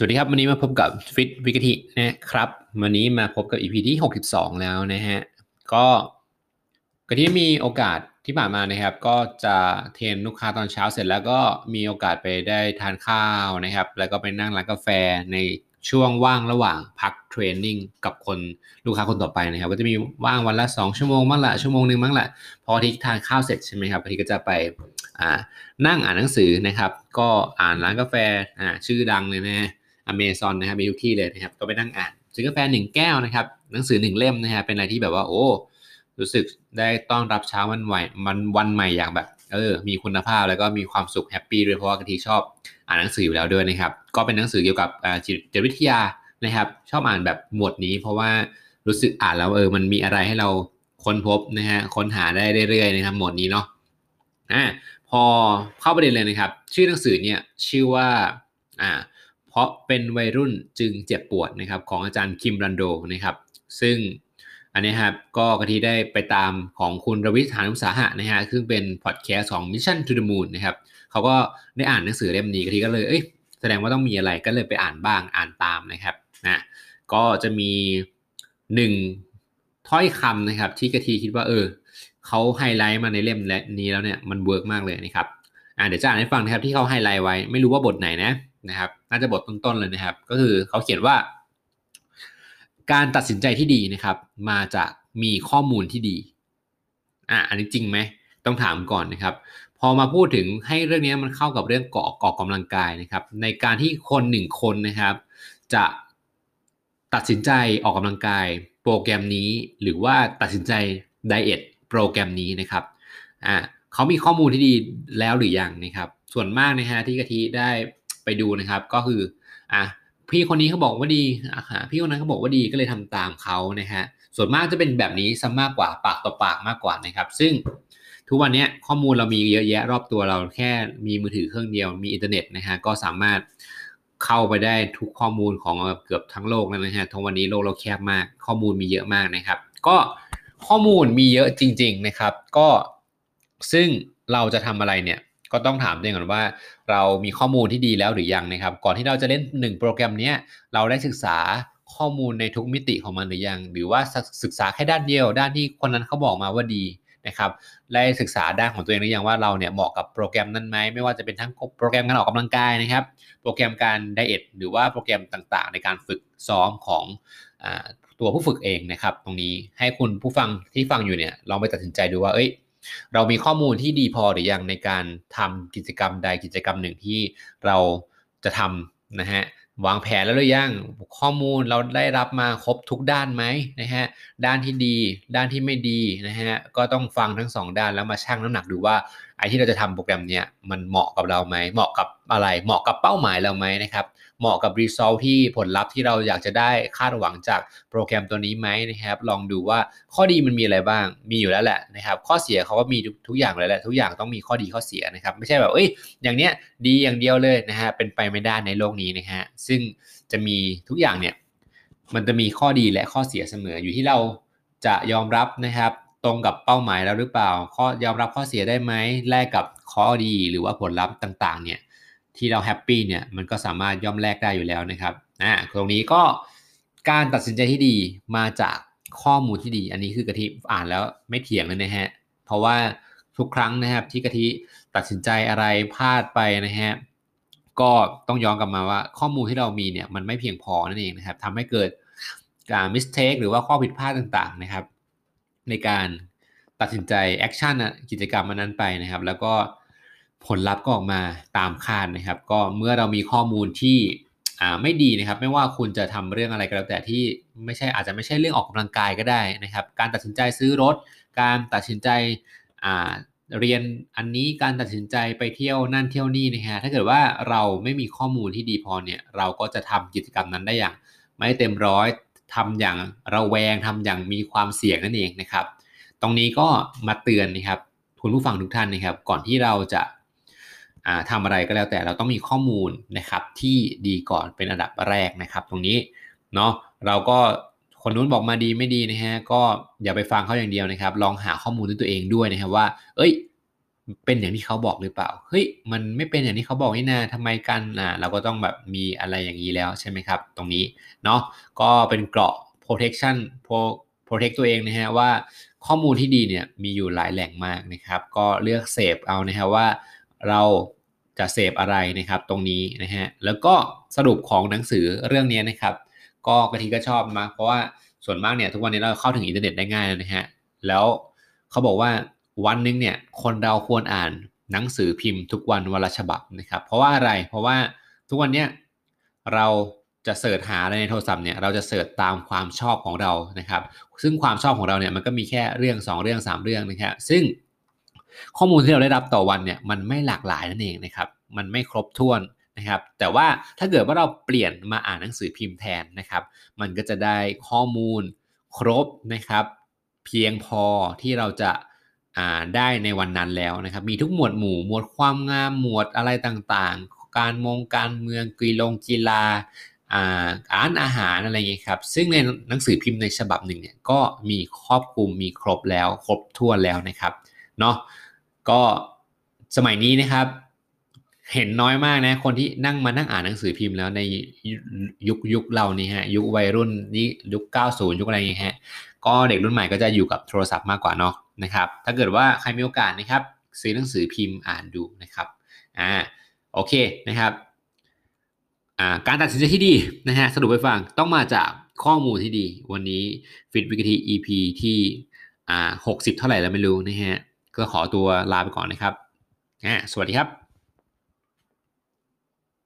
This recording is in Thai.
สวัสดีครับ วันนี้มาพบกับฟิตวิกฤตนะครับ วันนี้มาพบกับ EP ที่ 62 แล้วนะฮะ ก็กที่มีโอกาสที่ผ่านมานะครับ ก็จะเทรนลูกค้าตอนเช้าเสร็จแล้วก็มีโอกาสไปได้ทานข้าวนะครับ แล้วก็ไปนั่งร้านกาแฟในช่วงว่างระหว่างพักเทรนนิ่งกับคนลูกค้าคนต่อไปนะครับ ก็จะมีว่างวันละ 2 ชั่วโมงบ้างละชั่วโมงหนึ่งบ้างละพอที่ทานข้าวเสร็จใช่ไหมครับที่ก็จะไปนั่งอ่านหนังสือนะครับ ก็อ่านร้านกาแฟชื่อดังเลยนะ อเมซอนนะครับมีทุกที่เลยนะครับก็ไปนั่งอ่านซื้อกาแฟหนึ่งแก้วนะครับหนังสือหนึ่งเล่มนะฮะเป็นอะไรที่แบบว่าโอ้รู้สึกได้ต้อนรับเช้าวันใหม่มันวันใหม่อย่างแบบเออมีคุณภาพแล้วก็มีความสุขแฮปปี้ด้วยเพราะว่ากะทิชอบอ่านหนังสืออยู่แล้วด้วยนะครับก็เป็นหนังสือเกี่ยวกับจิตวิทยานะครับ ชอบอ่านแบบหมวดนี้ เพราะว่ารู้สึกอ่านแล้วเออมันมีอะไรให้เราค้นพบนะฮะค้นหาได้เรื่อยๆนะครับหมวดนี้เนาะอ่าพอเข้าประเด็นเลยนะครับ ชื่อหนังสือเนี่ยชื่อว่าอ่า เพราะเป็นวัยรุ่นจึงเจ็บปวดนะครับของอาจารย์คิมรันโดนะครับ ซึ่งอันนี้ครับก็กะทิได้ไปตามของคุณรวิทานุสาหะนะฮะซึ่งเป็นพอดแคสต์ของ Mission to the Moon นะครับเขาก็ได้อ่านหนังสือเล่มนี้กะทิก็เลยเอ้ยแสดงว่าต้องมีอะไรก็เลยไปอ่านบ้างอ่านตามนะครับนะก็จะมีหนึ่งถ้อยคำนะครับ ที่กะทิคิดว่าเออเขาไฮไลท์มาในเล่มนี้แล้วเนี่ยมัน work มากเลยนะครับอ่าเดี๋ยวจะอ่านให้ฟังนะครับที่เขาไฮไลท์ไว้ไม่รู้ว่าบทไหนนะ นะครับน่าจะบทต้นๆเลยนะครับ ก็คือเขาเขียนว่า การตัดสินใจที่ดีนะครับ มาจากมีข้อมูลที่ดีอะอันนี้จริงไหมต้องถามก่อนนะครับ พอมาพูดถึงให้เรื่องนี้มันเข้ากับเรื่องเกาะเกาะกำลังกายนะครับ ในการที่คนหนึ่งคนนะครับ จะตัดสินใจออกกำลังกาย โปรแกรมนี้หรือว่าตัดสินใจไดเอทโปรแกรมนี้นะครับอ่าเขามีข้อมูลที่ดีแล้วหรือยังนะครับ ส่วนมากนะฮะที่กะทิได้ ไปดูนะครับ ก็คืออะพี่คนนี้เขาบอกว่าดีอะพี่คนนั้นเขาบอกว่าดีก็เลยทำตามเขานะฮะส่วนมากจะเป็นแบบนี้ซะมากกว่าปากต่อปากมากกว่านะครับ ซึ่งทุกวันนี้ข้อมูลเรามีเยอะแยะรอบตัวเราแค่มีมือถือเครื่องเดียวมีอินเทอร์เน็ตนะฮะก็สามารถเข้าไปได้ทุกข้อมูลของเกือบทั้งโลกแล้วนะฮะทั้งวันนี้โลกเราแคบมาก ข้อมูลมีเยอะมากนะครับ ก็ข้อมูลมีเยอะจริง ๆนะครับ ก็ซึ่งเราจะทำอะไรเนี่ย ก็ต้องถามตัวเองก่อนว่า เรามีข้อมูลที่ดีแล้วหรือยังนะครับ ก่อนที่เราจะเล่น 1 โปรแกรมนี้เราได้ศึกษาข้อมูลในทุกมิติของมันหรือยัง หรือว่าศึกษาแค่ด้านเดียว ด้านที่คนนั้นเขาบอกมาว่าดีนะครับได้ศึกษาด้านของตัวเองหรือยังว่าเราเนี่ยเหมาะกับโปรแกรมนั้นไหมไม่ว่าจะเป็นทั้งโปรแกรมการออกกำลังกายนะครับ โปรแกรมการไดเอทหรือว่าโปรแกรมต่างๆ ในการฝึกซ้อมของตัวผู้ฝึกเองนะครับ ตรงนี้ให้คุณผู้ฟังที่ฟังอยู่เนี่ยลองไปตัดสินใจดูว่าเอ้ย เรามีข้อมูลที่ดีพอหรือยังในการทำกิจกรรมใดกิจกรรมหนึ่งที่เราจะทำนะฮะวางแผนแล้วหรือยังข้อมูลเราได้รับมาครบทุกด้านไหมนะฮะด้านที่ดี ด้านที่ไม่ดีนะฮะก็ต้องฟังทั้งสองด้านแล้วมาชั่งน้ำหนักดูว่า ไอ้ที่เราจะทำโปรแกรมเนี้ยมันเหมาะกับเราไหมเหมาะกับอะไร เหมาะกับเป้าหมายเราไหมนะครับเหมาะกับ result ที่ผลลัพธ์ที่เราอยากจะได้คาดหวังจากโปรแกรมตัวนี้ไหมนะครับ ลองดูว่าข้อดีมันมีอะไรบ้าง มีอยู่แล้วแหละนะครับ ข้อเสียเขาก็มีทุกอย่างเลยแหละทุกอย่างต้องมีข้อดีข้อเสียนะครับ ไม่ใช่แบบเอ้ยอย่างเนี้ยดีอย่างเดียวเลยนะฮะเป็นไปไม่ได้ในโลกนี้นะฮะซึ่งจะมีทุกอย่างเนี่ยมันจะมีข้อดีและข้อเสียเสมออยู่ที่เราจะยอมรับนะครับ รงกับเป้าหมายแล้วหรือเปล่า ข้อยอมรับข้อเสียได้ไหมแลกกับข้อดีหรือว่าผลลัพธ์ต่างๆ เนี่ยที่เราแฮปปี้เนี่ยมันก็สามารถย่อมแลกได้อยู่แล้วนะครับอ่าตรงนี้ก็การตัดสินใจที่ดีมาจากข้อมูลที่ดี อันนี้คือกะทิอ่านแล้วไม่เถียงเลยนะฮะเพราะว่าทุกครั้งนะครับที่กะทิตัดสินใจอะไรพลาดไปนะฮะก็ต้องย้อนกลับมาว่าข้อมูลที่เรามีเนี่ยมันไม่เพียงพอนั่นเองนะครับทำให้เกิดการ mistake หรือว่าข้อผิดพลาดต่างๆนะครับ ในการตัดสินใจ action กิจกรรมนั้นไปนะครับ แล้วก็ผลลัพธ์ก็ออกมาตามคาดนะครับ ก็เมื่อเรามีข้อมูลที่ไม่ดีนะครับ ไม่ว่าคุณจะทำเรื่องอะไรก็แล้วแต่ที่ไม่ใช่อาจจะไม่ใช่เรื่องออกกำลังกายก็ได้นะครับ การตัดสินใจซื้อรถ การตัดสินใจเรียนอันนี้การตัดสินใจไปเที่ยวนั่นเที่ยวนี่นะฮะถ้าเกิดว่าเราไม่มีข้อมูลที่ดีพอเนี่ยเราก็จะทำกิจกรรมนั้นได้อย่าง ไม่เต็มร้อย ทำอย่างระแวงทำอย่างมีความเสี่ยงนั่นเองนะครับ ตรงนี้ก็มาเตือนนะครับคุณผู้ฟังทุกท่านนะครับ ก่อนที่เราจะทำอะไรก็แล้วแต่เราต้องมีข้อมูลนะครับที่ดีก่อนเป็นอันดับแรกนะครับ ตรงนี้เนาะเราก็คนนู้นบอกมาดีไม่ดีนะฮะก็อย่าไปฟังเขาอย่างเดียวนะครับ ลองหาข้อมูลด้วยตัวเองด้วยนะครับว่า เอ้ย เป็นอย่างที่เขาบอกหรือเปล่า เฮ้ย มันไม่เป็นอย่างที่เขาบอกนี่นาทำไมกันอ่าเราก็ต้องแบบมีอะไรอย่างนี้แล้วใช่ไหมครับ ตรงนี้เนาะ ก็เป็นเกราะ protection protect ตัวเองนะฮะว่าข้อมูลที่ดีเนี่ยมีอยู่หลายแหล่งมากนะครับ ก็เลือกเสพเอานะฮะว่าเราจะเสพอะไรนะครับตรงนี้นะฮะ แล้วก็สรุปของหนังสือเรื่องนี้นะครับ ก็กะทิก็ชอบมากเพราะว่าส่วนมากเนี่ยทุกวันนี้เราเข้าถึงอินเทอร์เน็ตได้ง่ายนะฮะ แล้วเขาบอกว่า วันหนึ่งเนี่ยคนเราควรอ่านหนังสือพิมพ์ทุกวันวันละฉบับนะครับ เพราะว่าอะไรเพราะว่าทุกวันเนี้ยเราจะเสิร์ชหาอะไรในโทรศัพท์เนี่ยเราจะเสิร์ชตามความชอบของเรานะครับ ซึ่งความชอบของเราเนี่ยมันก็มีแค่เรื่อง 2 เรื่อง 3 เรื่องนะครับซึ่งข้อมูลที่เราได้รับต่อวันเนี่ยมันไม่หลากหลายนั่นเองนะครับมันไม่ครบถ้วนนะครับแต่ว่าถ้าเกิดว่าเราเปลี่ยนมาอ่านหนังสือพิมพ์แทนนะครับ มันก็จะได้ข้อมูลครบนะครับ เพียงพอที่เราจะ ได้ในวันนั้นแล้วนะครับ มีทุกหมวดหมู่หมวดความงามหมวดอะไรต่างๆ การมงการเมืองกีฬงกีฬาอ่านอาหารอะไรอย่างนี้ครับ ซึ่งในหนังสือพิมพ์ในฉบับหนึ่งเนี่ยก็มีครอบคลุมมีครบแล้ว ครบทั่วแล้วนะครับเนาะก็สมัยนี้นะครับ เห็นน้อยมากนะ คนที่นั่งมานั่งอ่านหนังสือพิมพ์แล้วในยุคยุคเรานี่ฮะ ยุควัยรุ่นนี้ยุค 90 ยุคอะไรอย่างเงี้ยฮะก็เด็กรุ่นใหม่ก็จะอยู่กับโทรศัพท์มากกว่าเนาะนะครับ ถ้าเกิดว่าใครมีโอกาสนะครับ ซื้อหนังสือพิมพ์อ่านดูนะครับอ่าโอเคนะครับอ่าการตัดสินใจที่ดีนะฮะสรุปไปฟังต้องมาจากข้อมูลที่ดี วันนี้ฟิตวิกที EP ที่อ่า60เท่าไหร่แล้วไม่รู้นะฮะก็ขอตัวลาไปก่อนนะครับอ่าสวัสดีครับ